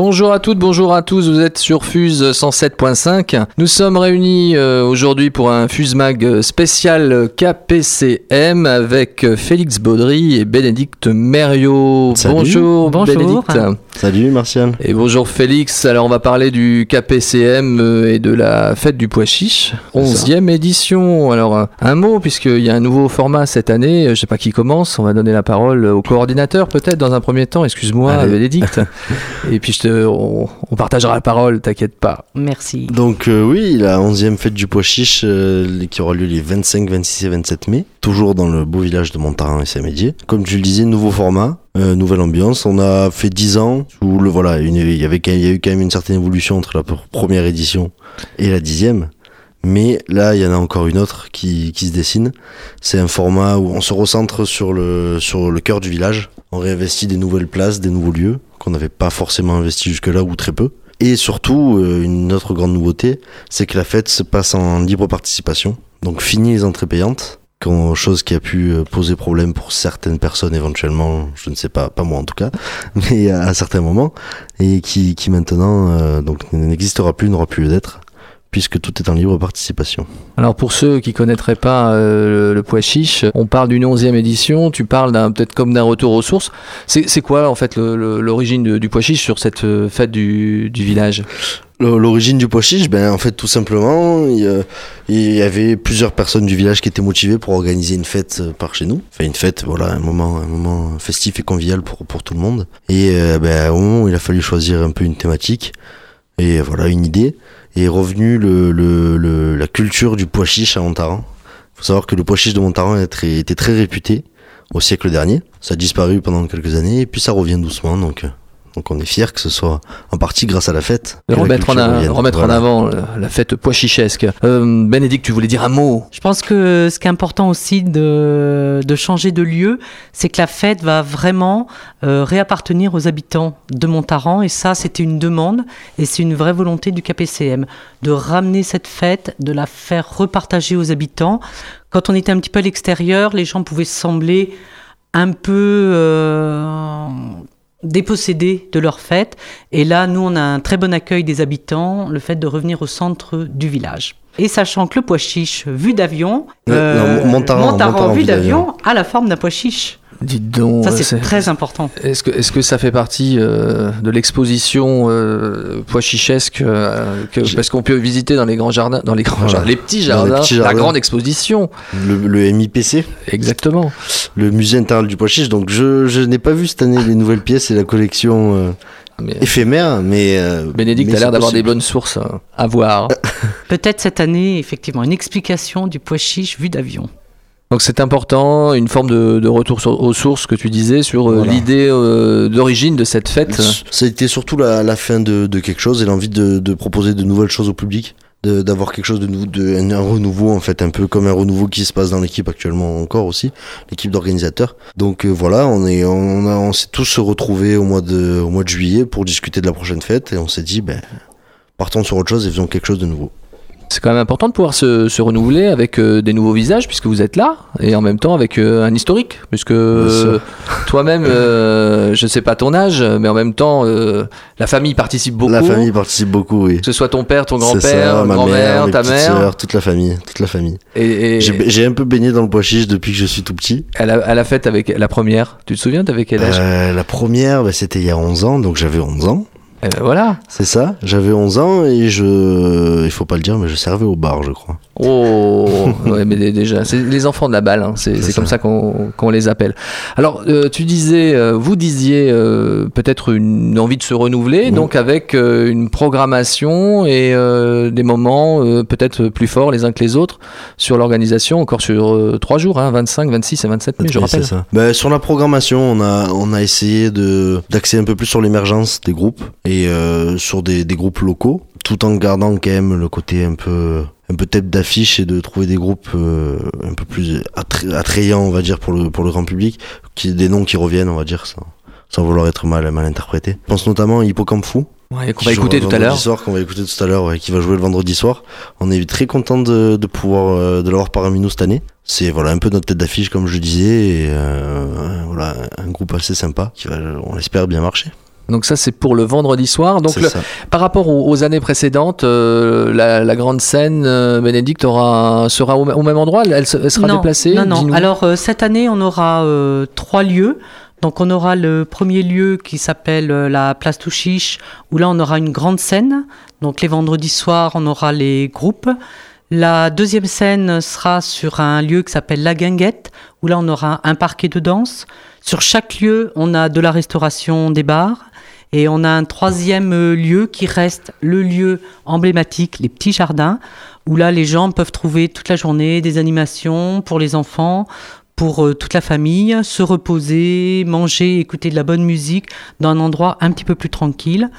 Bonjour à toutes, bonjour à tous, vous êtes sur Fuse 107.5. Nous sommes réunis euh, aujourd'hui pour un Fuse Mag spécial KPCM avec Félix Baudry et Bénédicte Mériot. Bonjour, Bonjour. Bénédicte. Salut Martial. Et bonjour Félix, alors on va parler du KPCM euh, et de la fête du pois chiche, 11e édition. Alors euh, un mot, puisqu'il y a un nouveau format cette année, je sais pas qui commence, on va donner la parole au coordinateur peut-être dans un premier temps, excuse-moi. Bénédicte. et puis je te, on, on partagera la parole, t'inquiète pas. Merci. Donc euh, oui, la 11e fête du pois chiche euh, qui aura lieu les 25, 26 et 27 mai, toujours dans le beau village de Montaran et Saint-Médier. Comme tu le disais, nouveau format, euh, nouvelle ambiance. On a fait 10 ans où le voilà, une- il y avait il y a eu quand même une certaine évolution entre la pr- première édition et la dixième. Mais là, il y en a encore une autre qui, qui se dessine. C'est un format où on se recentre sur le, sur le cœur du village. On réinvestit des nouvelles places, des nouveaux lieux qu'on n'avait pas forcément investi jusque-là ou très peu. Et surtout, euh, une autre grande nouveauté, c'est que la fête se passe en libre participation. Donc fini les entrées payantes, quand, chose qui a pu euh, poser problème pour certaines personnes éventuellement, je ne sais pas, pas moi en tout cas, mais à, à certains moments, et qui, qui maintenant euh, donc n'existera plus, n'aura plus d'être, puisque tout est en libre participation. Alors pour ceux qui connaîtraient pas euh, le, le pois chiche, on parle d'une 11e édition, tu parles peut-être comme d'un retour aux sources. C'est quoi en fait l'origine de- du pois chiche sur cette fête du, du village? L'origine du pois chiche, ben en fait tout simplement, il y, a- il y avait plusieurs personnes du village qui étaient motivées pour organiser une fête euh, par chez nous. Enfin une fête, voilà, un moment, un moment festif et convivial pour pour tout le monde. Et euh, ben au moment où il a fallu choisir un peu une thématique et voilà une idée, est revenu le, le, le- la culture du pois chiche à Montaran. Faut savoir que le pois chiche de Montaran était très réputé au siècle dernier. Ça a disparu pendant quelques années et puis ça revient doucement donc. Donc on est fier que ce soit en partie grâce à la fête. la Remettre, en, a- avant euh, la fête pois chichesque. Euh, Bénédicte, tu voulais dire un mot? Je pense que ce qui est important aussi de, de changer de lieu, c'est que la fête va vraiment euh, réappartenir aux habitants de Montaran. Et ça, c'était une demande et c'est une vraie volonté du KPCM de ramener cette fête, de la faire repartager aux habitants. Quand on était un petit peu à l'extérieur, les gens pouvaient sembler un peu euh, dépossédés de leur fête. Et là, nous, on a un très bon accueil des habitants, le fait de revenir au centre du village. Et sachant que le pois chiche vu d'avion, Euh, non, Montaran, vu d'avion a la forme d'un pois chiche. Dites donc. Ça, c'est très important. Est-ce que, est-ce que ça fait partie euh, de l'exposition euh, pois chichesque euh, que- parce qu'on peut visiter dans les grands jardins, dans les grands Voilà. jardins, les petits Dans les jardins, la grande exposition. Le, le MIPC, Exactement. le musée intérieur du pois chiche. Donc je, je n'ai pas vu cette année les nouvelles pièces et la collection euh, Mais, éphémère, mais euh, Bénédicte a l'air d'avoir des bonnes sources euh, à voir. Peut-être cette année, effectivement, une explication du pois chiche vu d'avion. Donc c'est important, une forme de, de retour sur- aux sources que tu disais sur euh, Voilà. l'idée euh, d'origine de cette fête. Ça a été surtout la, la fin de, de quelque chose et l'envie de, de proposer de nouvelles choses au public, d'avoir quelque chose de nouveau, de, un, un renouveau en fait, un peu comme un renouveau qui se passe dans l'équipe actuellement encore aussi, l'équipe d'organisateurs. Donc euh, voilà, on est, on, a, on s'est tous retrouvés au mois de, au mois de juillet pour discuter de la prochaine fête et on s'est dit, ben, partons sur autre chose et faisons quelque chose de nouveau. C'est quand même important de pouvoir se, se renouveler avec euh, des nouveaux visages puisque vous êtes là et en même temps avec euh, un historique puisque euh, toi-même, je sais pas ton âge, mais en même temps la famille participe beaucoup. La famille participe beaucoup, oui. Que ce soit ton père, ton grand-père, ma grand-mère, ta mère. toute la famille, toute la famille. Et, et J'ai un peu baigné dans le pois chiche depuis que je suis tout petit. à, la, à la fête avec la première, tu te souviens, t'avais quel âge? La première, bah, c'était il y a 11 ans, donc j'avais 11 ans. Eh ben Voilà. C'est ça, j'avais 11 ans et je. Il faut pas le dire, mais je servais au bar, je crois. Oh, ouais, mais dé- déjà, c'est les enfants de la balle, hein, c'est comme ça qu'on qu'on les appelle. Alors, euh, tu disais, euh, vous disiez euh, peut-être une envie de se renouveler, Oui. donc avec une programmation et des moments peut-être plus forts les uns que les autres sur l'organisation, encore sur trois jours, hein, 25, 26 et 27 mai, je Oui, rappelle. c'est ça. Bah, sur la programmation, on a, on a essayé de d'axer un peu plus sur l'émergence des groupes et sur des, des groupes locaux, tout en gardant quand même le côté un peu un peu tête d'affiche et de trouver des groupes euh, un peu plus attra- attrayants, on va dire, pour le, pour le grand public, qui, des noms qui reviennent, on va dire, sans, sans vouloir être mal, mal interprété. Je pense notamment à Hippocampe Fou, Ouais, qu'on va écouter tout à l'heure. soir, qu'on va écouter tout à l'heure, ouais, qui va jouer le vendredi soir. On est très content de, de pouvoir euh, de l'avoir parmi nous cette année. C'est voilà un peu notre tête d'affiche comme je disais, et euh, voilà un groupe assez sympa qui va, on l'espère, bien marcher. Donc ça c'est pour le vendredi soir. Donc le- par rapport aux, aux années précédentes, euh, la, la grande scène euh, Bénédicte aura, sera au, au même endroit? Elle, se- elle sera non, déplacée? Non, non. Alors euh, cette année, on aura euh, trois lieux. Donc on aura le premier lieu qui s'appelle euh, la place Touchiche, où là on aura une grande scène. Donc les vendredis soirs, on aura les groupes. La deuxième scène sera sur un lieu qui s'appelle La Guinguette, où là on aura un parquet de danse. Sur chaque lieu, on a de la restauration des bars. Et on a un troisième euh, lieu qui reste le lieu emblématique, les petits jardins, où là les gens peuvent trouver toute la journée des animations pour les enfants, pour euh, toute la famille, se reposer, manger, écouter de la bonne musique dans un endroit un petit peu plus tranquille.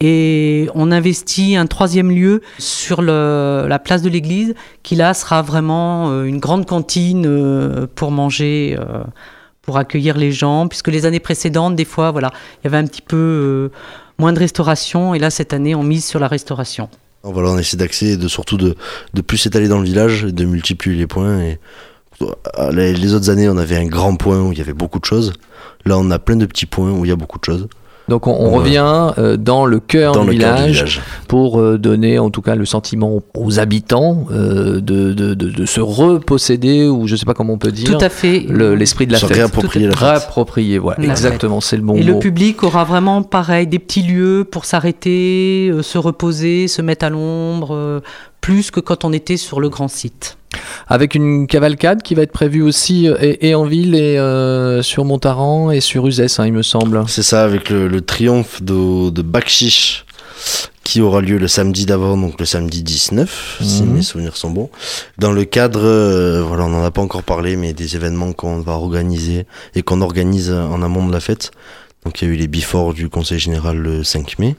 Et on investit un troisième lieu sur la place de l'église, qui là sera vraiment euh, une grande cantine pour manger, pour accueillir les gens, puisque les années précédentes, des fois, voilà, il y avait un petit peu euh, moins de restauration, et là cette année, on mise sur la restauration. On essaie d'accéder et de surtout de, de plus s'étaler dans le village, de multiplier les points. Les autres années, on avait un grand point où il y avait beaucoup de choses. Là, on a plein de petits points où il y a beaucoup de choses. Donc on, on Ouais. revient euh, dans le cœur dans du, le village du village. pour euh, donner en tout cas le sentiment aux habitants euh, de, de, de, de se reposséder ou je sais pas comment on peut dire Tout à fait. le- l'esprit de la Se fête. réapproprier la fête. Réapproprier, voilà, La exactement, c'est le bon Et mot. le public aura vraiment pareil des petits lieux pour s'arrêter, euh, se reposer, se mettre à l'ombre, euh, plus que quand on était sur le grand site. Avec une cavalcade qui va être prévue aussi euh, et, et en ville et euh, sur Montaran et sur Uzès, hein, il me semble. C'est ça, avec le, le triomphe de, de qui aura lieu le samedi d'avant, donc le samedi 19, si Mhm. mes souvenirs sont bons. Dans le cadre, euh, voilà, on n'en a pas encore parlé, mais des événements qu'on va organiser et qu'on organise en amont de la fête. Donc il y a eu les before du Conseil Général le 5 mai.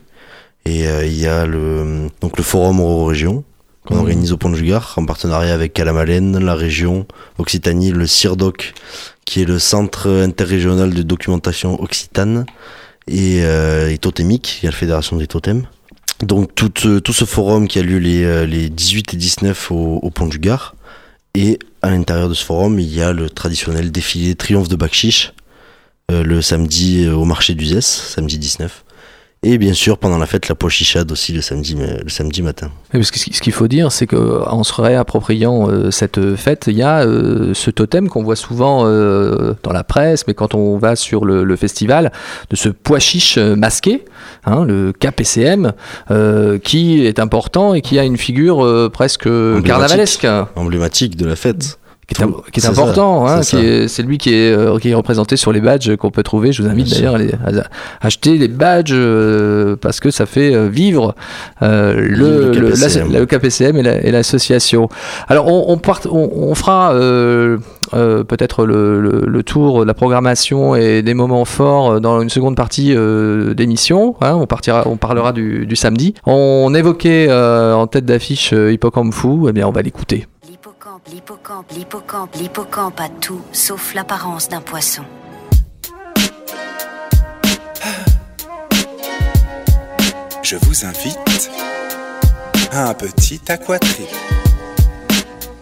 Et euh, il y a le, donc le forum Euro-Région qu'on organise au Pont du Gard en partenariat avec Calamalen, la région Occitanie, le CIRDOC qui est le centre interrégional de documentation occitane et, euh, et totémique, il y a la fédération des totems. Donc tout, euh, tout ce forum qui a lieu les, euh, les 18 et 19 au, au Pont du Gard. Et à l'intérieur de ce forum, il y a le traditionnel défilé Triomphe de Bakchiche euh, le samedi euh, au marché d'Uzès, samedi 19. Et bien sûr, pendant la fête, la pochichade aussi le samedi, euh, le samedi matin. Parce que ce qu'il faut dire, c'est qu'en se réappropriant euh, cette fête, il y a euh, ce totem qu'on voit souvent euh, dans la presse, mais quand on va sur le, le festival, de ce pois chiche masqué, hein, le KPCM, qui est important et qui a une figure presque carnavalesque. Emblématique de la fête. Qui est, qui important. hein, c'est lui qui est, euh, qui est représenté sur les badges qu'on peut trouver. Je vous invite d'ailleurs à, à- acheter les badges euh, parce que ça fait euh, vivre euh, le, Le KPCM. la- le KPCM et la- et l'association. Alors on, on, part- on, on fera euh, euh, peut-être le, le- le tour de la programmation et des moments forts dans une seconde partie euh, d'émission. hein. on, partira, on parlera du, du samedi. On évoquait euh, en tête d'affiche Hippocampe Fou. Eh bien, on va l'écouter. L'hippocampe, l'hippocampe, l'hippocampe, a tout sauf l'apparence d'un poisson. Je vous invite à un petit aquatrip.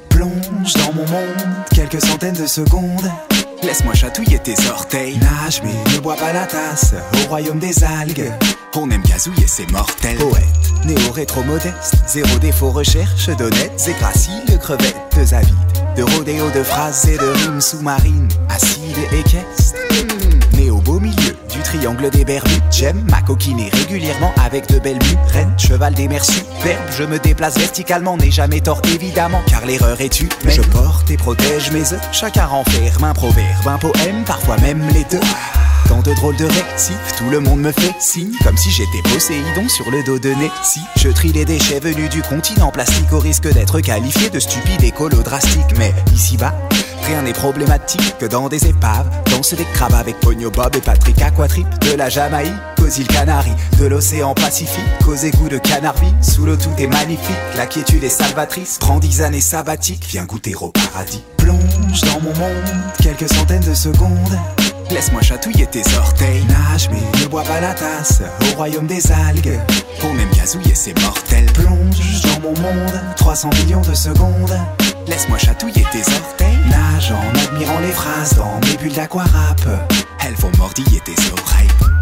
Plonge dans mon monde quelques centaines de secondes. Laisse-moi chatouiller tes orteils. Nage, mais ne bois pas la tasse. Au royaume des algues, on aime gazouiller ses mortels. Poète, néo-rétro modeste. Zéro défaut, recherche d'honnêtes et graciles crevettes avides. De rodéo, de phrases et de rimes sous-marines. Acides et équestres. Né au beau milieu du triangle des Bermudes, j'aime ma coquiner régulièrement avec de belles reine cheval des mers superbes. Je me déplace verticalement, n'ai jamais tort évidemment, car l'erreur est humaine. Je porte et protège mes œufs, chacun renferme un proverbe, un poème, parfois même les deux. Dans de drôles de récifs, tout le monde me fait signe Comme si j'étais Poséidon sur le dos de Nessie. Je trie les déchets venus du continent plastique Au risque d'être qualifié de stupide écolo drastique Mais ici-bas, rien n'est problématique. Que dans des épaves, dansent des crabes Avec Pogno Bob et Patrick Aquatrip. De la Jamaïque aux îles Canaries De l'océan Pacifique aux égouts de Canarvie Sous l'eau tout est magnifique, la quiétude est salvatrice. Prends dix années sabbatiques, viens goûter au paradis. Plonge dans mon monde, quelques centaines de secondes Laisse-moi chatouiller tes orteils. Nage, mais ne bois pas la tasse. Au royaume des algues, on aime gazouiller ses mortels. Plonge dans mon monde, 300 millions de secondes. Laisse-moi chatouiller tes orteils. Nage en admirant les phrases dans mes bulles d'aquarap. Elles vont mordiller tes oreilles.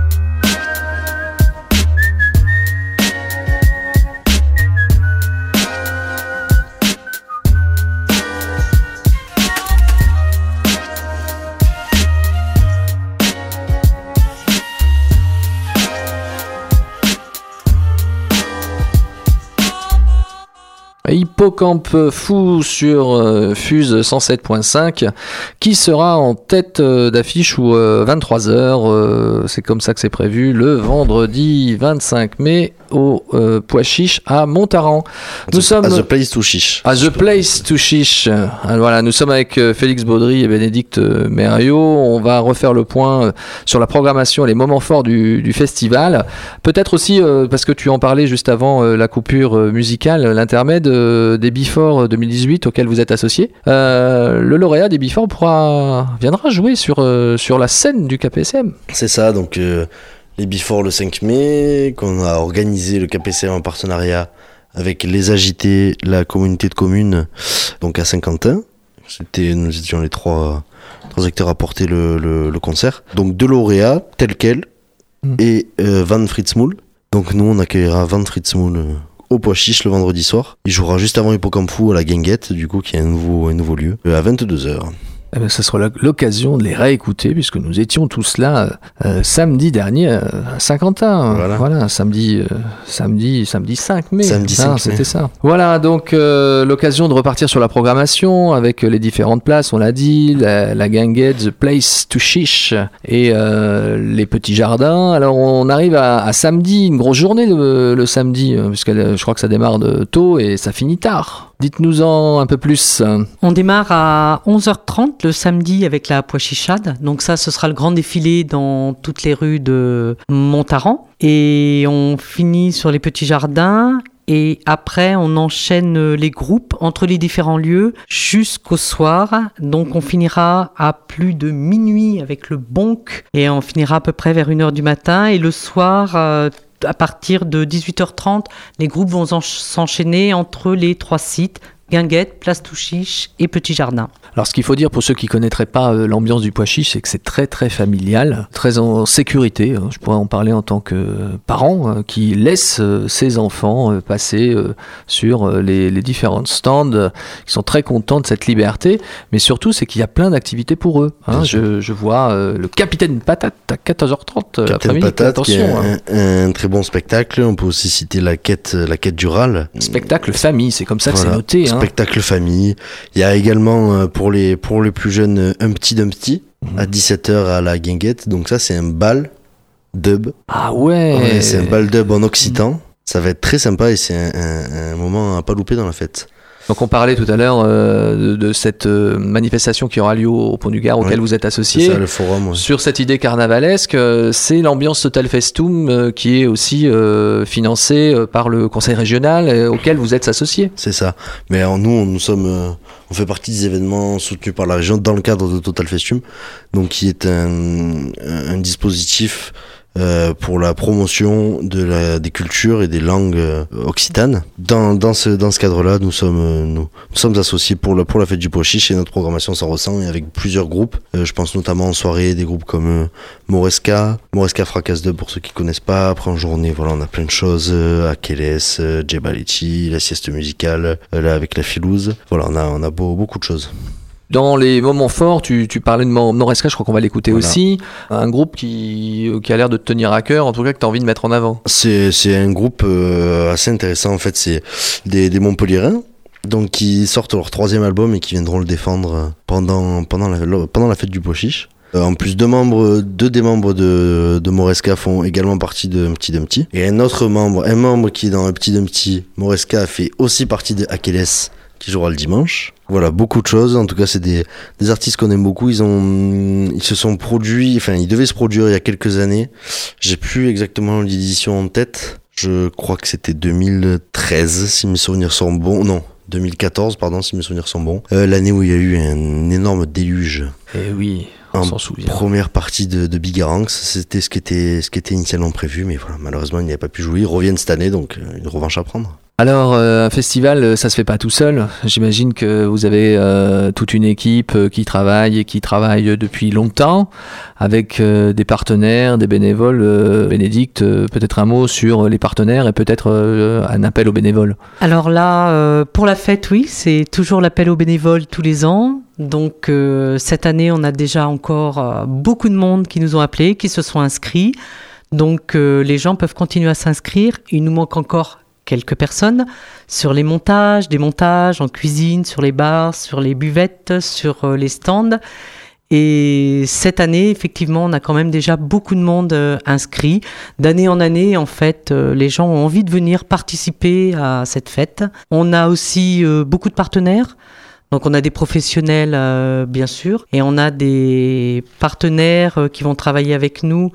Hippocampe Fou sur euh, Fuse 107.5 qui sera en tête euh, d'affiche ou 23h. c'est comme ça que c'est prévu le vendredi 25 mai au euh, Pois Chiche à Montaran. Nous sommes à The Place to Chiche. À The Place to Chiche. Alors, voilà, nous sommes avec euh, Félix Baudry et Bénédicte euh, Mériot. On va refaire le point sur la programmation et les moments forts du, du festival. Peut-être aussi parce que tu en parlais juste avant la coupure musicale, l'intermède des Before 2018 auquel vous êtes associé. le lauréat des Before pourra viendra jouer sur sur la scène du KPSM. C'est ça, donc les Before le 5 mai, qu'on a organisé le KPC en partenariat avec les agités, la communauté de communes, donc à Saint-Quentin. C'était, nous étions les trois, trois acteurs à porter le, le, concert. Donc deux lauréats, tel quel, mm. et euh, Van Fritzmoul. Donc nous, on accueillera Van Fritzmoul euh, au Pois Chiche le vendredi soir. Il jouera juste avant Hippocampu à la Guinguette, du coup, qui est un nouveau, un nouveau lieu, euh, à 22h. Eh ben, ce sera l'occasion de les réécouter puisque nous étions tous là euh, samedi dernier à Saint-Quentin. Voilà. samedi, euh, samedi, samedi 5 mai. Samedi 5 C'était ça. Voilà, donc euh, l'occasion de repartir sur la programmation avec les différentes places, on l'a dit, la, la, guinguette, The Place to Chiche et les petits jardins. Alors on arrive à, samedi, une grosse journée le, samedi, puisque je crois que ça démarre de tôt et ça finit tard. Dites-nous-en un peu plus. On démarre à 11h30 le samedi avec la poichichade. Donc ça, ce sera le grand défilé dans toutes les rues de Montaran. Et on finit sur les petits jardins. Et après, on enchaîne les groupes entre les différents lieux jusqu'au soir. Donc, on finira à plus de minuit avec le bonk et on finira à peu près vers 1h du matin. Et le soir, euh, à partir de 18h30, les groupes vont s'enchaîner entre les trois sites, Guinguette, Place Touchiche et Petit Jardin. Alors ce qu'il faut dire pour ceux qui connaîtraient pas euh, l'ambiance du pois chiche, c'est que c'est très très familial, très en sécurité. Hein. Je pourrais en parler en tant que parent hein, qui laisse euh, ses enfants euh, passer sur les, différents stands, qui sont très contents de cette liberté. Mais surtout, c'est qu'il y a plein d'activités pour eux. Hein. Je, vois le Capitaine Patate à 14h30 Capitaine Patate, qui est un, très bon spectacle. On peut aussi citer la quête, la quête du râle. Spectacle famille, c'est comme ça que c'est noté. Spectacle famille. Il y a également pour les, pour les plus jeunes un petit Dumpty à 17h mhm. à la guinguette. Donc ça, c'est un bal dub. Ah ouais, C'est un bal dub en occitan. Ça va être très sympa et c'est un, un, moment à pas louper dans la fête. Donc on parlait tout à l'heure euh, de, cette euh, manifestation qui aura lieu au Pont du Gard auquel vous êtes associé. Ça, le forum. Sur cette idée carnavalesque, euh, c'est l'ambiance Total Festum qui est aussi financée par le conseil régional auquel vous êtes associé. C'est ça. Mais nous, nous sommes, on fait partie des événements soutenus par la région dans le cadre de Total Festum, donc qui est un, un dispositif euh, pour la promotion de la, des cultures et des langues euh, occitanes. Dans, dans ce, dans ce cadre-là, nous sommes, euh, nous, sommes associés pour, la, pour la fête du Pochiche et notre programmation s'en ressent et avec plusieurs groupes. je pense notamment en soirée des groupes comme Moresca, Moresca Fracasse 2 pour ceux qui connaissent pas. Après en journée, voilà, on a plein de choses. Akeles, Djebalichi, la sieste musicale, là avec la filouse. Voilà, on a, on a beaucoup de choses. Dans les moments forts, tu, tu parlais de Noresca, je crois qu'on va l'écouter aussi. Un groupe qui, qui a l'air de te tenir à cœur, en tout cas que tu as envie de mettre en avant. C'est un groupe euh, assez intéressant, en fait, c'est des, des Montpellierins. Donc qui sortent leur troisième album et qui viendront le défendre pendant, pendant, la, pendant la fête du Pochiche. Euh, en plus, deux membres, deux des membres de, de Moresca font également partie de Petit Dumpty. Et un autre membre, un membre qui est dans le Petit Dumpty, Moresca fait aussi partie de Akeles qui jouera le dimanche. Voilà, beaucoup de choses. En tout cas, c'est des, des artistes qu'on aime beaucoup. Ils ont, ils se sont produits, enfin, ils devaient se produire il y a quelques années. J'ai plus exactement l'édition en tête. Je crois que c'était 2013, si mes souvenirs sont bons. Non, 2014, pardon, si mes souvenirs sont bons. Euh, L'année où il y a eu un énorme déluge. Eh oui, on s'en souvient. Première partie de, de Bigaranx, c'était ce qui était, ce qui était initialement prévu, mais voilà, malheureusement, il n'y a pas pu jouer. Ils reviennent cette année, donc euh, une revanche à prendre. Alors, euh, un festival, euh, ça se fait pas tout seul. J'imagine que vous avez euh, toute une équipe qui travaille et qui travaille depuis longtemps, avec des partenaires, des bénévoles. Bénédicte, peut-être un mot sur les partenaires et peut-être un appel aux bénévoles. Alors là, pour la fête, oui, c'est toujours l'appel aux bénévoles tous les ans. Donc cette année, on a déjà encore beaucoup de monde qui nous ont appelés, qui se sont inscrits. Donc les gens peuvent continuer à s'inscrire. Il nous manque encore quelques personnes sur les montages, des montages en cuisine, sur les bars, sur les buvettes, sur euh, les stands. Et cette année, effectivement, on a quand même déjà beaucoup de monde euh, inscrit. D'année en année, en fait, euh, les gens ont envie de venir participer à cette fête. On a aussi beaucoup de partenaires. Donc on a des professionnels, bien sûr, et on a des partenaires qui vont travailler avec nous,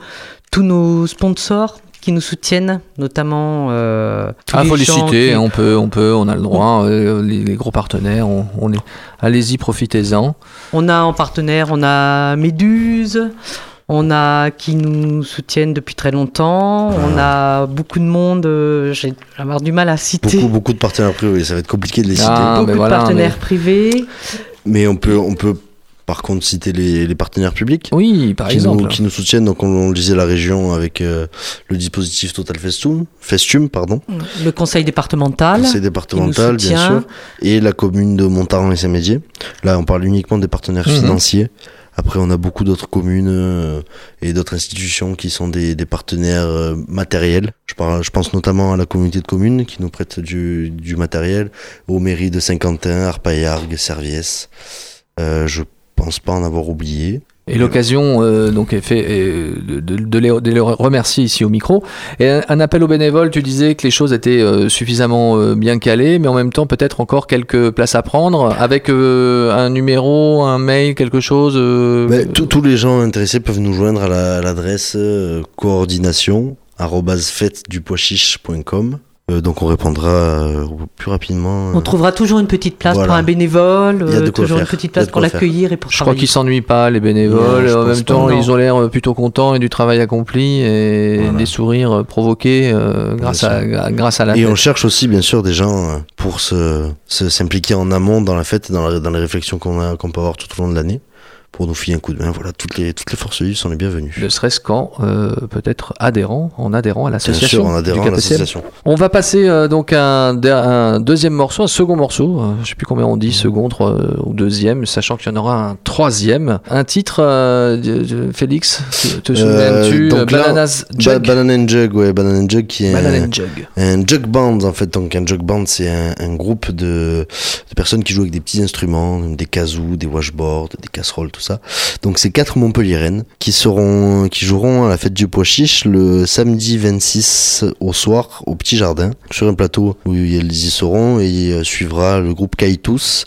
tous nos sponsors qui nous soutiennent, notamment euh, tous Ah, les faut les citer, qui- on peut, on peut, on a le droit, euh, les, les gros partenaires, on, on est, allez-y, profitez-en. On a en partenaire, on a Méduse, on a qui nous soutiennent depuis très longtemps, on a beaucoup de monde, euh, j'ai avoir du mal à citer. Beaucoup, beaucoup de partenaires privés, ça va être compliqué de les citer. Ah, beaucoup de voilà, partenaires privés. Mais on peut, on peut par contre citer les, les partenaires publics. Oui, par qui, exemple. nous, qui nous soutiennent, donc on, on le disait la région avec euh, le dispositif Total Festum, Festum pardon, Le conseil départemental. conseil départemental bien sûr, et la commune de Montaran et Saint-Médier. Là on parle uniquement des partenaires Mhm. financiers. Après on a beaucoup d'autres communes euh, et d'autres institutions qui sont des, des partenaires euh, matériels. Je, parle, je pense notamment à la communauté de communes qui nous prête du, du matériel, aux mairies de Saint-Quentin, Arpaillargues, Serviès. Euh, je pense pas en avoir oublié. Et l'occasion euh, donc est fait euh, de, les, de les remercier ici au micro. Et un, un appel aux bénévoles, tu disais que les choses étaient euh, suffisamment euh, bien calées, mais en même temps peut-être encore quelques places à prendre, avec un numéro, un mail, quelque chose. Ben, tous- les gens intéressés peuvent nous joindre à la- l'adresse fêtedupoischiche.com. Euh, donc on répondra euh, plus rapidement. On trouvera toujours une petite place Voilà. pour un bénévole, Il y a de euh, quoi toujours une petite place pour l'accueillir et pour Je crois qu'ils s'ennuient pas, les bénévoles. En même temps, non. ils ont l'air euh, plutôt contents et du travail accompli et Voilà. des sourires euh, provoqués euh, grâce, à, grâce à la Et fête. on cherche aussi bien sûr des gens euh, pour se s'impliquer en amont dans la fête, et dans, la- dans les réflexions qu'on a qu'on peut avoir tout au long de l'année, pour nous filer un coup de main. Voilà, toutes les toutes les forces vives sont les bienvenues. Ne serait-ce qu'en euh, peut-être adhérent, en adhérant à Bien sûr, l'association. en adhérant du à l'association. On va passer euh, donc à un, deuxième morceau, un second morceau. euh, je sais plus combien on dit, second trois, ou deuxième, sachant qu'il y en aura un troisième. Un titre, Félix, te, te souviens-tu donc là, Bananas Ba- Jug. Banana and Jug, ouais, Banana and Jug qui est un- and Jug. Un jug band en fait, donc un jug band c'est un, un groupe de, de personnes qui jouent avec des petits instruments, des kazoo, des washboards, des casseroles, tout Donc c'est quatre Montpelliéraines qui qui joueront à la fête du pois le samedi 26 au soir au Petit Jardin sur un plateau où elles y seront et euh, suivra le groupe Kaitus.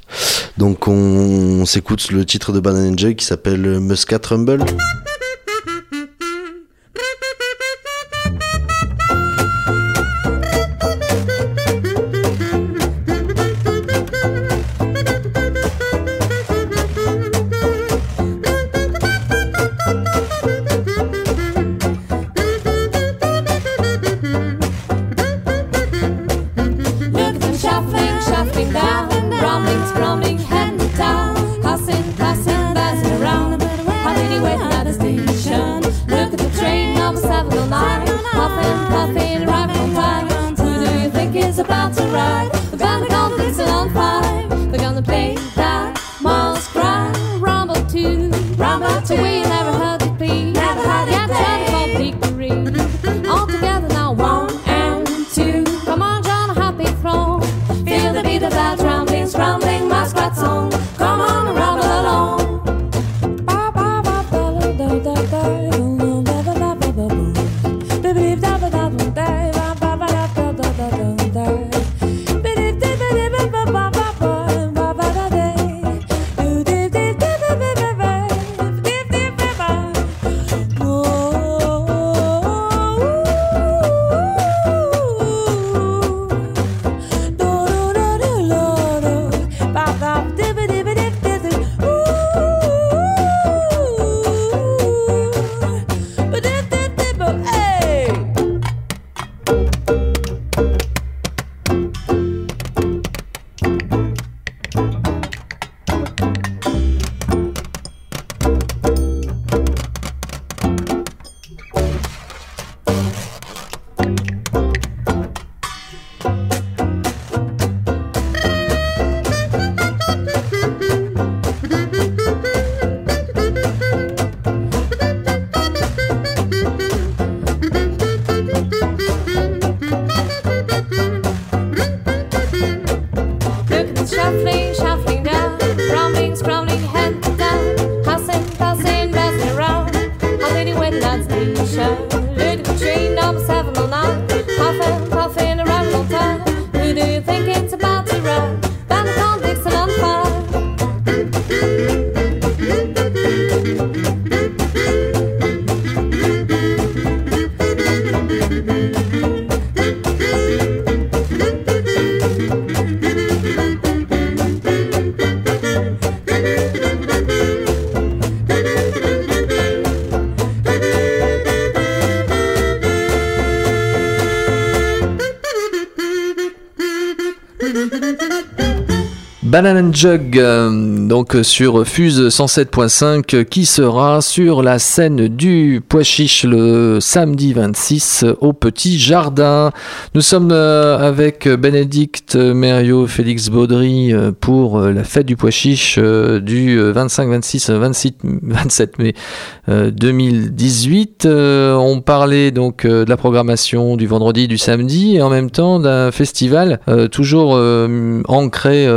Donc on, s'écoute le titre de Banana Jug qui s'appelle Muscat Rumble. Banana Jug, euh, donc sur Fuse 107.5, euh, qui sera sur la scène du Pois Chiche le samedi 26 euh, au Petit Jardin. Nous sommes avec Bénédicte Mériot, Félix Baudry pour la fête du Pois Chiche du euh, 25, 26, 26, 27 mai euh, 2018. Euh, on parlait donc de la programmation du vendredi, du samedi et en même temps d'un festival toujours ancré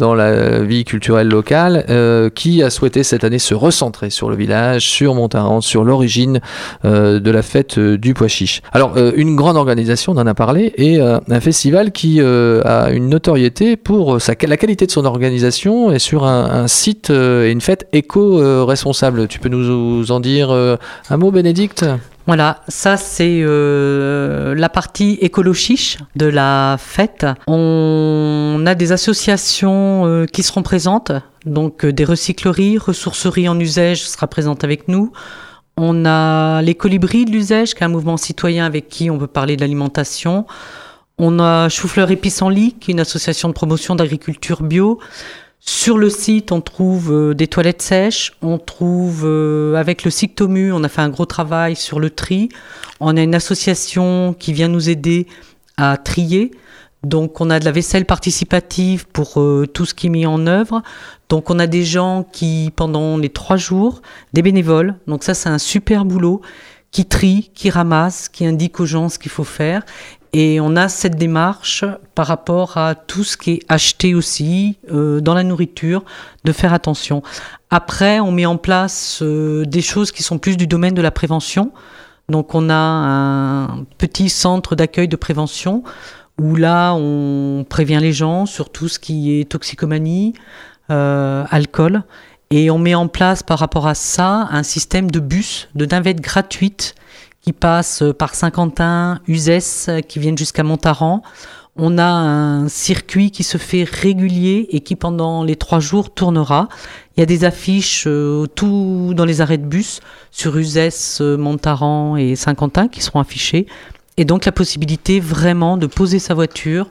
dans la vie culturelle locale euh, qui a souhaité cette année se recentrer sur le village, sur Montaran, sur l'origine euh, de la fête euh, du pois chiche. Alors une grande organisation, on en a parlé, et un festival qui a une notoriété pour la qualité de son organisation et sur un, site et une fête éco-responsable. Tu peux nous en dire un mot, Bénédicte? Voilà, ça c'est euh, la partie écolochiche de la fête. On a des associations euh, qui seront présentes, donc euh, des recycleries, ressourceries en usage sera présente avec nous. On a les colibris de l'usage, qui est un mouvement citoyen avec qui on peut parler de l'alimentation. On a Choufleur et Pissenlit, qui est une association de promotion d'agriculture bio. Sur le site, on trouve euh, des toilettes sèches, on trouve euh, avec le Sictomu, on a fait un gros travail sur le tri. On a une association qui vient nous aider à trier. Donc on a de la vaisselle participative pour euh, tout ce qui est mis en œuvre. Donc on a des gens qui, pendant les trois jours, des bénévoles, donc ça c'est un super boulot, qui trient, qui ramassent, qui indiquent aux gens ce qu'il faut faire. Et on a cette démarche par rapport à tout ce qui est acheté aussi euh, dans la nourriture, de faire attention. Après, on met en place euh, des choses qui sont plus du domaine de la prévention. Donc on a un petit centre d'accueil de prévention où là on prévient les gens sur tout ce qui est toxicomanie, euh, alcool, et on met en place par rapport à ça un système de bus, de navettes gratuites qui passent par Saint-Quentin, Uzès, qui viennent jusqu'à Montaran. On a un circuit qui se fait régulier et qui pendant les trois jours tournera. Il y a des affiches euh, tout dans les arrêts de bus sur Uzès, euh, Montaran et Saint-Quentin qui seront affichés. Et donc la possibilité vraiment de poser sa voiture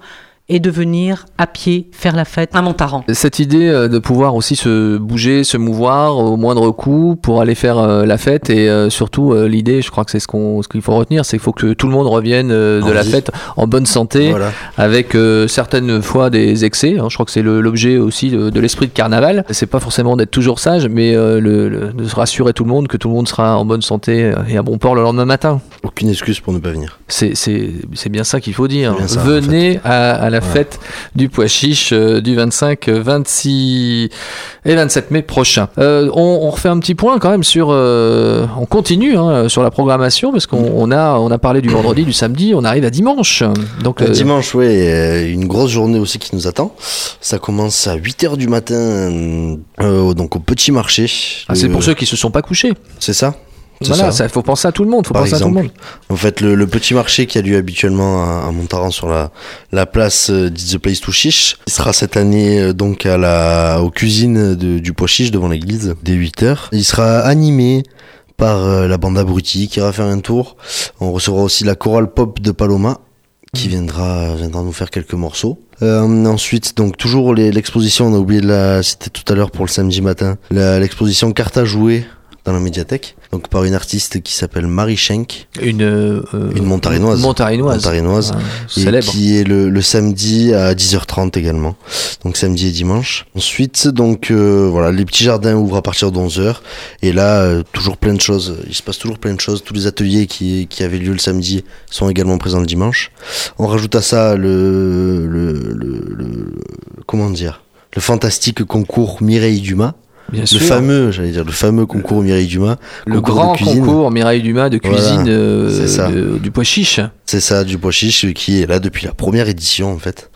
et de venir à pied faire la fête à Montaran. Cette idée euh, de pouvoir aussi se bouger, se mouvoir au moindre coût pour aller faire euh, la fête et euh, surtout l'idée, je crois que c'est ce qu'on ce qu'il faut retenir, c'est qu'il faut que tout le monde revienne de En la vie. fête en bonne santé, Voilà. avec certaines fois des excès. hein. je crois que c'est l'objet aussi de, de l'esprit de carnaval. C'est pas forcément d'être toujours sage, mais le, le- de se rassurer tout le monde que tout le monde sera en bonne santé et à bon port le lendemain matin. Aucune excuse pour ne pas venir. C'est bien ça qu'il faut dire. En Venez à, à la Voilà. fête du pois chiche euh, du 25, euh, 26 et 27 mai prochain. Euh, on, on refait un petit point quand même sur. euh, on continue hein, sur la programmation parce qu'on on a, on a parlé du vendredi, du samedi, on arrive à dimanche. Donc, Euh, euh, Dimanche, ouais, une grosse journée aussi qui nous attend. Ça commence à 8h du matin, euh, donc au petit marché. ah, c'est pour ceux qui se sont pas couchés. C'est ça Voilà, ça. faut penser à tout le monde. Faut Par penser à tout le monde. exemple. En fait, le, le petit marché qui a lieu habituellement à, à Montaran sur la, la place euh, the Place to Chiche, il sera cette année euh, donc à la, aux cuisines de- du Pois Chiche devant l'église dès 8h. Il sera animé par euh, la bande abruti qui ira faire un tour. On recevra aussi la chorale pop de Paloma qui viendra, viendra nous faire quelques morceaux. Euh, ensuite, donc toujours l'exposition, on a oublié de la citer tout à l'heure pour le samedi matin, l'exposition Carte à jouer dans la médiathèque, donc par une artiste qui s'appelle Marie Schenk, Une, euh, Une montarinoise. Montarinoise. montarinoise, et célèbre. qui est le, le samedi à 10h30 également, donc samedi et dimanche. Ensuite, donc euh, voilà, les petits jardins ouvrent à partir de 11h, et là, euh, toujours plein de choses, il se passe toujours plein de choses, tous les ateliers qui, qui avaient lieu le samedi sont également présents le dimanche. On rajoute à ça le, le, le, le- comment dire? Le fantastique concours Mireille Dumas. Bien Le sûr. fameux, j'allais dire, le fameux concours Mireille Dumas. le concours grand de cuisine. concours Mireille Dumas de Voilà, cuisine euh, de- du pois chiche. C'est ça, du pois chiche qui est là depuis la première édition en fait.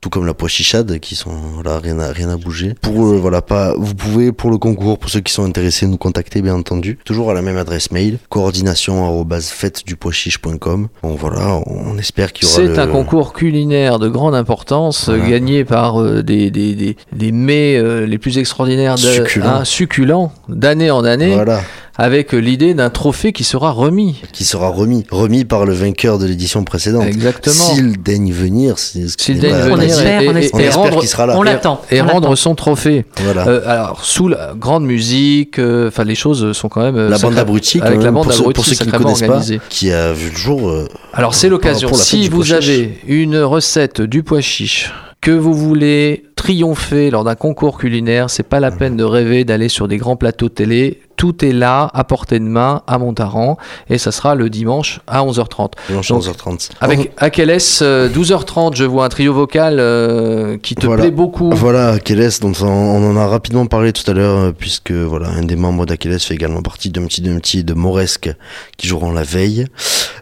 Tout comme la pois chichade qui sont voilà, rien à rien à bouger. Pour euh, voilà pas vous pouvez pour le concours pour ceux qui sont intéressés nous contacter bien entendu. Toujours à la même adresse mail coordination@fête-du-pois-chiche.com. Bon voilà, on espère qu'il y aura C'est le- un concours culinaire de grande importance, euh, gagné par euh, des, des, des, des mets euh, les plus extraordinaires, de, Succulents. hein, succulents, d'année en année, Voilà, avec l'idée d'un trophée qui sera remis. qui sera remis remis par le vainqueur de l'édition précédente. Exactement. S'il daigne venir, c'est ce qui S'il daigne On venir espère, et, on espère. on espère qu'il sera là. On l'attend. et on rendre son trophée. Voilà. Euh, alors, sous la grande musique, euh, enfin les choses sont quand même. euh, la bande sacré- abruti, quand avec la bande pour, pour ceux qui ne connaissent organisée. pas, qui a vu le jour. euh, Alors c'est l'occasion. Si vous avez une recette du pois chiche que vous voulez triompher lors d'un concours culinaire, c'est pas la peine de rêver d'aller sur des grands plateaux de télé. Tout est là, à portée de main, à Montaran, et ça sera le dimanche à 11h30. dimanche Donc, 11h30. Avec Akeles, euh, 12h30, je vois un trio vocal euh, qui te Voilà. plaît beaucoup. Voilà, Akeles, dont on, on en a rapidement parlé tout à l'heure, euh, puisque voilà, un des membres d'Akeles fait également partie d'un petit d'un petit de Moresque qui joueront la veille.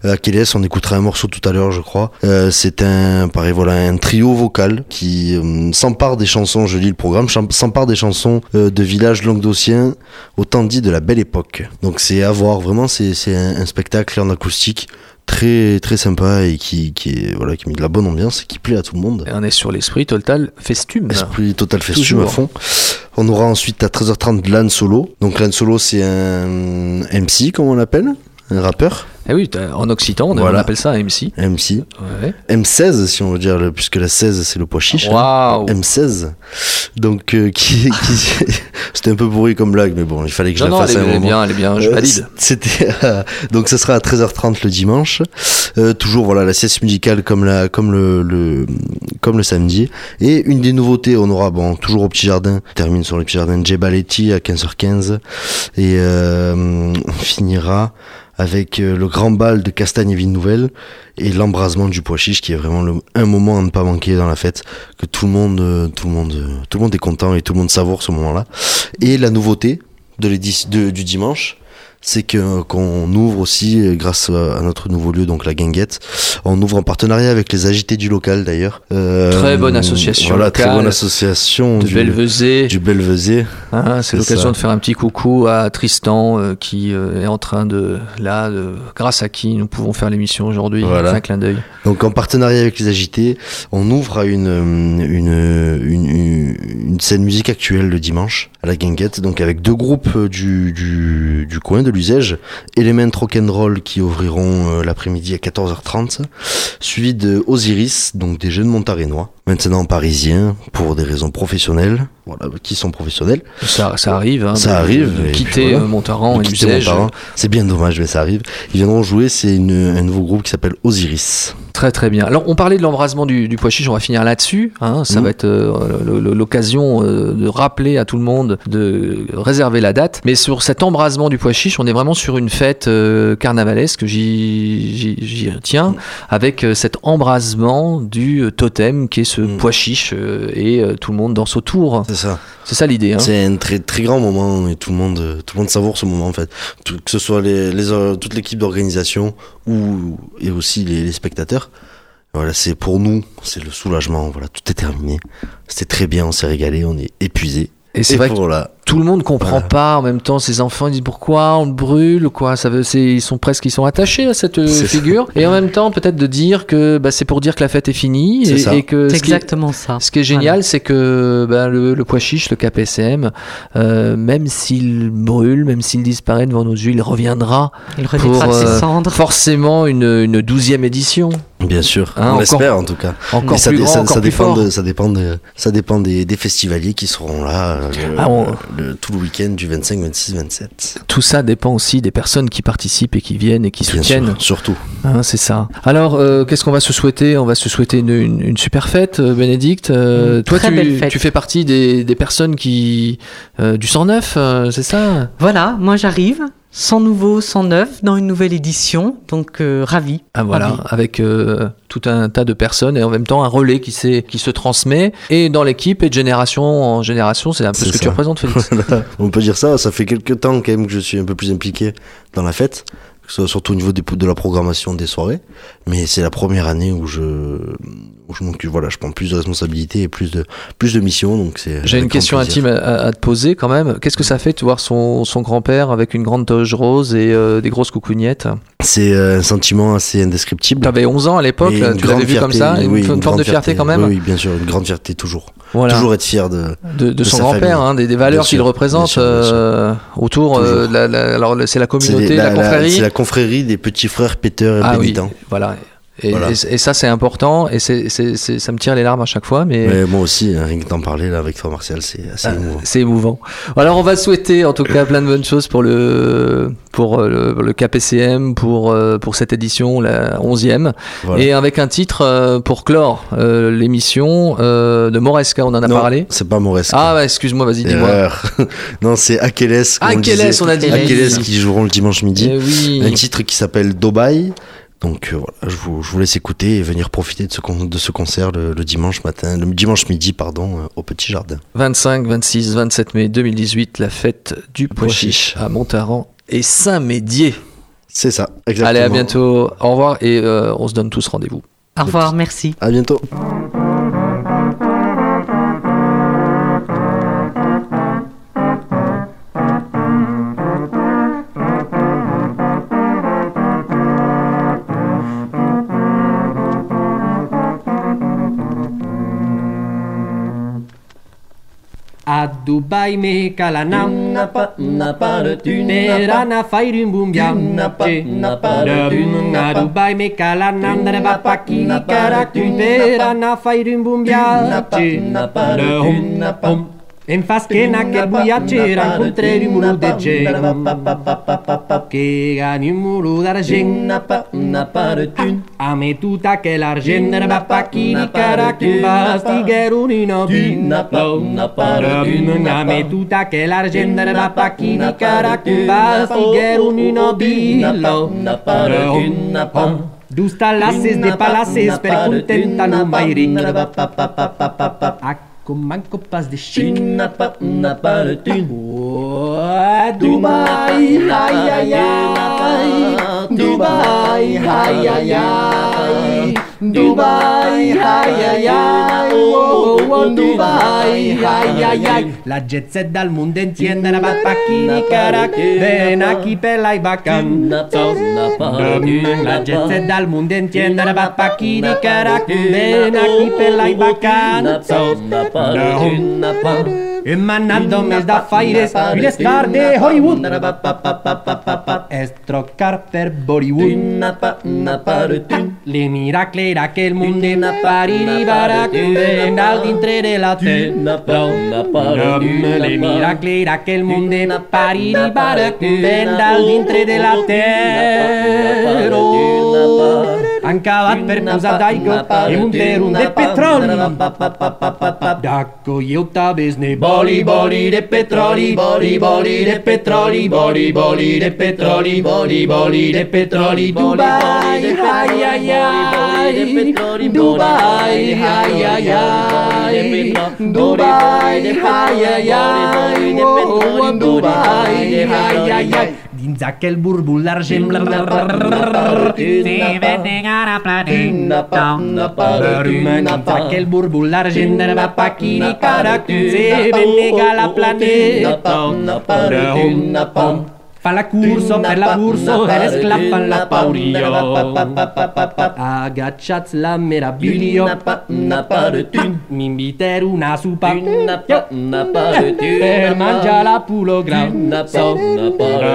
Euh, Akeles, on écoutera un morceau tout à l'heure, je crois. Euh, c'est un, pareil, voilà, un trio vocal qui euh, s'empare des chansons, je lis le programme, s'empare des chansons euh, de villages languedociens, autant dit de la belle époque. Donc c'est à voir, vraiment, c'est un, un spectacle en acoustique très très sympa et qui, qui est voilà qui met de la bonne ambiance et qui plaît à tout le monde. Et on est sur l'esprit total festume. Esprit total festume Toujours. à fond. On aura ensuite à 13h30 l'âne solo. Donc l'âne solo c'est un MC comme on l'appelle, un rappeur. Eh oui, en occitan, on, Voilà. appelle ça un MC. MC. Ouais. M16 si on veut dire, le- puisque la 16 c'est le pois chiche. hein. Waouh. M16. Donc euh, qui, qui- c'était un peu pourri comme blague mais bon il fallait que je la non, elle fasse est, à un elle est moment. bien, elle est bien, je Euh, valide. C'était euh, donc ça sera à 13h30 le dimanche. Euh, toujours voilà la sieste musicale comme la comme le, le comme le samedi et une des nouveautés on aura bon toujours au petit jardin on termine sur le petit jardin Djebaletti à 15h15 et euh, on finira avec euh, le grand bal de Castagne et Ville Nouvelle et l'embrasement du pois chiche qui est vraiment le, un moment à ne pas manquer dans la fête que tout le monde euh, tout le monde euh, tout le monde est content et tout le monde savoure ce moment-là. Et la nouveauté de de- du dimanche c'est que qu'on ouvre aussi euh, grâce à notre nouveau lieu donc la Guinguette on ouvre en partenariat avec les agités du local d'ailleurs Euh, Très bonne association voilà très bonne association De du, Belvezé. du Belvezé Hein, c'est l'occasion de faire un petit coucou à Tristan euh, qui euh, est en train de là, de- grâce à qui nous pouvons faire l'émission aujourd'hui. Voilà. Un clin d'œil. Donc en partenariat avec les agités, on ouvre à une, euh, une, une, une, une scène musique actuelle le dimanche à la Guinguette, donc avec deux groupes euh, du, du, du coin de l'usage, Element Rock'n'Roll qui ouvriront euh, l'après-midi à 14h30, suivi de Osiris, donc des jeunes montarénois, maintenant parisiens pour des raisons professionnelles, voilà, qui sont professionnels. Ça, ça arrive. hein, Ça arrive, De quitter voilà. euh, Montaran et. C'est bien dommage, mais ça arrive. Ils viendront jouer, c'est un nouveau groupe qui s'appelle Osiris. Très très bien. Alors on parlait de l'embrasement du, du pois chiche, on va finir là-dessus. hein. Ça Mhm. va être euh, l'occasion euh, de rappeler à tout le monde de réserver la date. Mais sur cet embrasement du pois chiche, on est vraiment sur une fête euh, carnavalesque, j'y tiens, avec euh, cet embrasement du totem qui est ce Mhm. pois chiche et tout le monde danse autour. C'est ça. C'est ça l'idée. Hein. C'est un très très grand moment et tout le monde tout le monde savoure ce moment en fait. Tout- que ce soit les, les toute l'équipe d'organisation ou et aussi les, les spectateurs. Voilà, c'est pour nous, c'est le soulagement. Voilà, tout est terminé. C'était très bien, on s'est régalé, on est épuisé. Et c'est vrai que voilà. Tout le monde comprend Voilà. pas en même temps ces enfants ils disent pourquoi on le brûle quoi ça veut c'est ils sont presque ils sont attachés à cette euh, ça. figure et en même temps peut-être de dire que bah, c'est pour dire que la fête est finie C'est et, ça. et que C'est ce qui est- exactement ça. ce qui est génial, c'est que bah, le, le pois chiche, le KPCM, euh, même s'il brûle, même s'il disparaît devant nos yeux, il reviendra Il pour, de ses euh, cendres. forcément une, une douzième édition. Bien sûr, Hein, on encore- l'espère en tout cas. Encore Mais ça, plus grand, ça, encore ça plus dépend fort. de, ça dépend de, ça dépend des, des festivaliers qui seront là euh, Ah, on- le- tout le week-end du 25, 26, 27. Tout ça dépend aussi des personnes qui participent et qui viennent et qui Bien soutiennent. sûr, surtout. Hein, c'est ça. Alors, euh, qu'est-ce qu'on va se souhaiter? On va se souhaiter une, une- une super fête, euh, Bénédicte. Euh, toi, très tu, belle fête. tu fais partie des, des personnes qui euh, du 109, euh, c'est ça? Voilà, moi j'arrive. Sans nouveau, sans neuf, dans une nouvelle édition. Donc, euh, ravi. Ah voilà, Ravi. avec euh, tout un tas de personnes et en même temps un relais qui, s'est- qui se transmet et dans l'équipe et de génération en génération. C'est un peu ce que tu représentes, Félix. Voilà. On peut dire ça, ça fait quelques temps quand même que je suis un peu plus impliqué dans la fête, que ce soit surtout au niveau de la programmation des soirées, mais c'est la première année où je, donc, voilà, je prends plus de responsabilités et plus de, plus de missions, donc c'est... J'ai une question intime à, à te poser quand même. Qu'est-ce que ça fait de voir son, son grand-père avec une grande toge rose et euh, des grosses coucougnettes? C'est euh, un sentiment assez indescriptible. Tu avais 11 ans à l'époque, tu l'avais grande vu comme ça, une, oui, une forme de fierté quand même? Oui, oui, bien sûr, une grande fierté toujours. voilà, Toujours être fier de... de, de son grand-père, hein, des, des valeurs qu'il représente bien sûr, bien sûr. euh, autour euh, Toujours. de la, la- alors c'est la communauté, les- la, confrérie. C'est la confrérie des petits frères péteurs et ah oui, bénitants. voilà. Et, Voilà. et- et ça c'est important et c'est, c'est- c'est- ça me tire les larmes à chaque fois, mais Mais moi aussi, hein, rien que d'en parler là avec toi Martial, c'est assez Ah, émouvant. C'est émouvant. Alors on va souhaiter en tout cas plein de bonnes choses pour le pour euh, le, le KPCM pour euh, pour cette édition la 11e Voilà. et avec un titre euh, pour clore euh, l'émission euh, de Moresca, on en a Non, parlé. C'est pas Mores. Ah ouais, excuse-moi, vas-y dis-moi. Non, c'est Akeles. comme on a dit. Akeles qui joueront le dimanche midi. Eh oui. Un titre qui s'appelle Dubai. Donc euh, voilà, je vous, je vous laisse écouter et venir profiter de ce, con- de ce concert le, le dimanche matin, le dimanche midi, pardon, euh, au Petit Jardin. 25, 26, 27 mai 2018, la fête du pois chiche. à Montaran et Saint-Médier. C'est ça, exactement. Allez, à bientôt. Au revoir et euh, on se donne tous rendez-vous. Au revoir, merci. À bientôt. Dubai me kalanam napa napa Merana fairum bumbia napa napa de thune A Dubai me kalanam de bapaki karak tu Merana fairum bumbia napa napa napa En fas que en aquest viatge era encontrer un muro de gent que gani un muro d'argent una part a me tot aquell argent era va pa qui ni cara que va estiguer un i no una part a me tot aquell argent era va pa qui ni cara que va estiguer un i no una part una part Dus talasses de palasses per contentar no mai ring. Acum manco pas de Chine napa napa de thune. Dubai, ai ai ai Dubai, ai ai ai Dubai, ai ai ai oh, oh, oh, Dubai, ai ai ai La jet set dal mondo entiende la bapacchini carac Ven aquí per la bacan La jet set dal mondo entiende la bapacchini carac Ven aquí per la bacan Emanando mes da faires Une star de Hollywood Estrocar per Bollywood le miracle era que el mundo na pariri baracunde nal dintre de la te. Le miracle era que el mundo na pariri baracunde nal dintre de la te. Han cavat per posar d'aigua i munter un de petroli D'acco io tabesne boli boli de petroli boli boli de petroli boli boli de petroli boli boli de petroli Dubai ai ai ai Dubai ai ai ai Dubai ai ai ai oh, oh, Dubai ai ai ai Dins aquel burbul d'argent Si vete a planeta Dins aquel burbul d'argent de va pa qui ni cara Se venega la planeta La curso per perlacurso, eresclap, palapaurio. Agacciaz la meraviglio. Mi inviter una supa. Per mangiare la pulogram.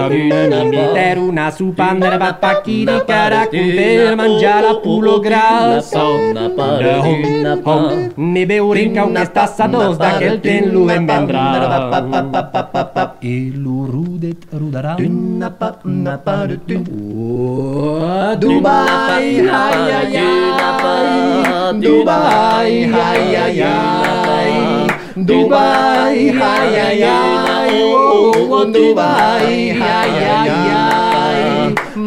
Mi inviter una supa. Andare a pacchi di caracu. Per mangiare la pulogram. Ne beurinca un stassa dos da che il ten lu vendrà. E lo rudet rudarà. Dubai, hi, hi, hi. Dubai, hi, hi, hi. Dubai, hi, hi, hi. Dubai, hi, hi, hi.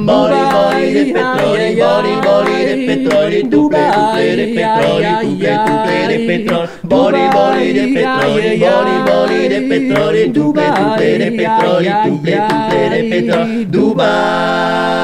Bori, bori de petroli, bori, bori de petroli, tuple, tuple de petroli, tuple, tuple de petroli, body, body de petroli, body, body de petroli, tuple, tuple de petroli, tuple, tuple de petroli, Dubai.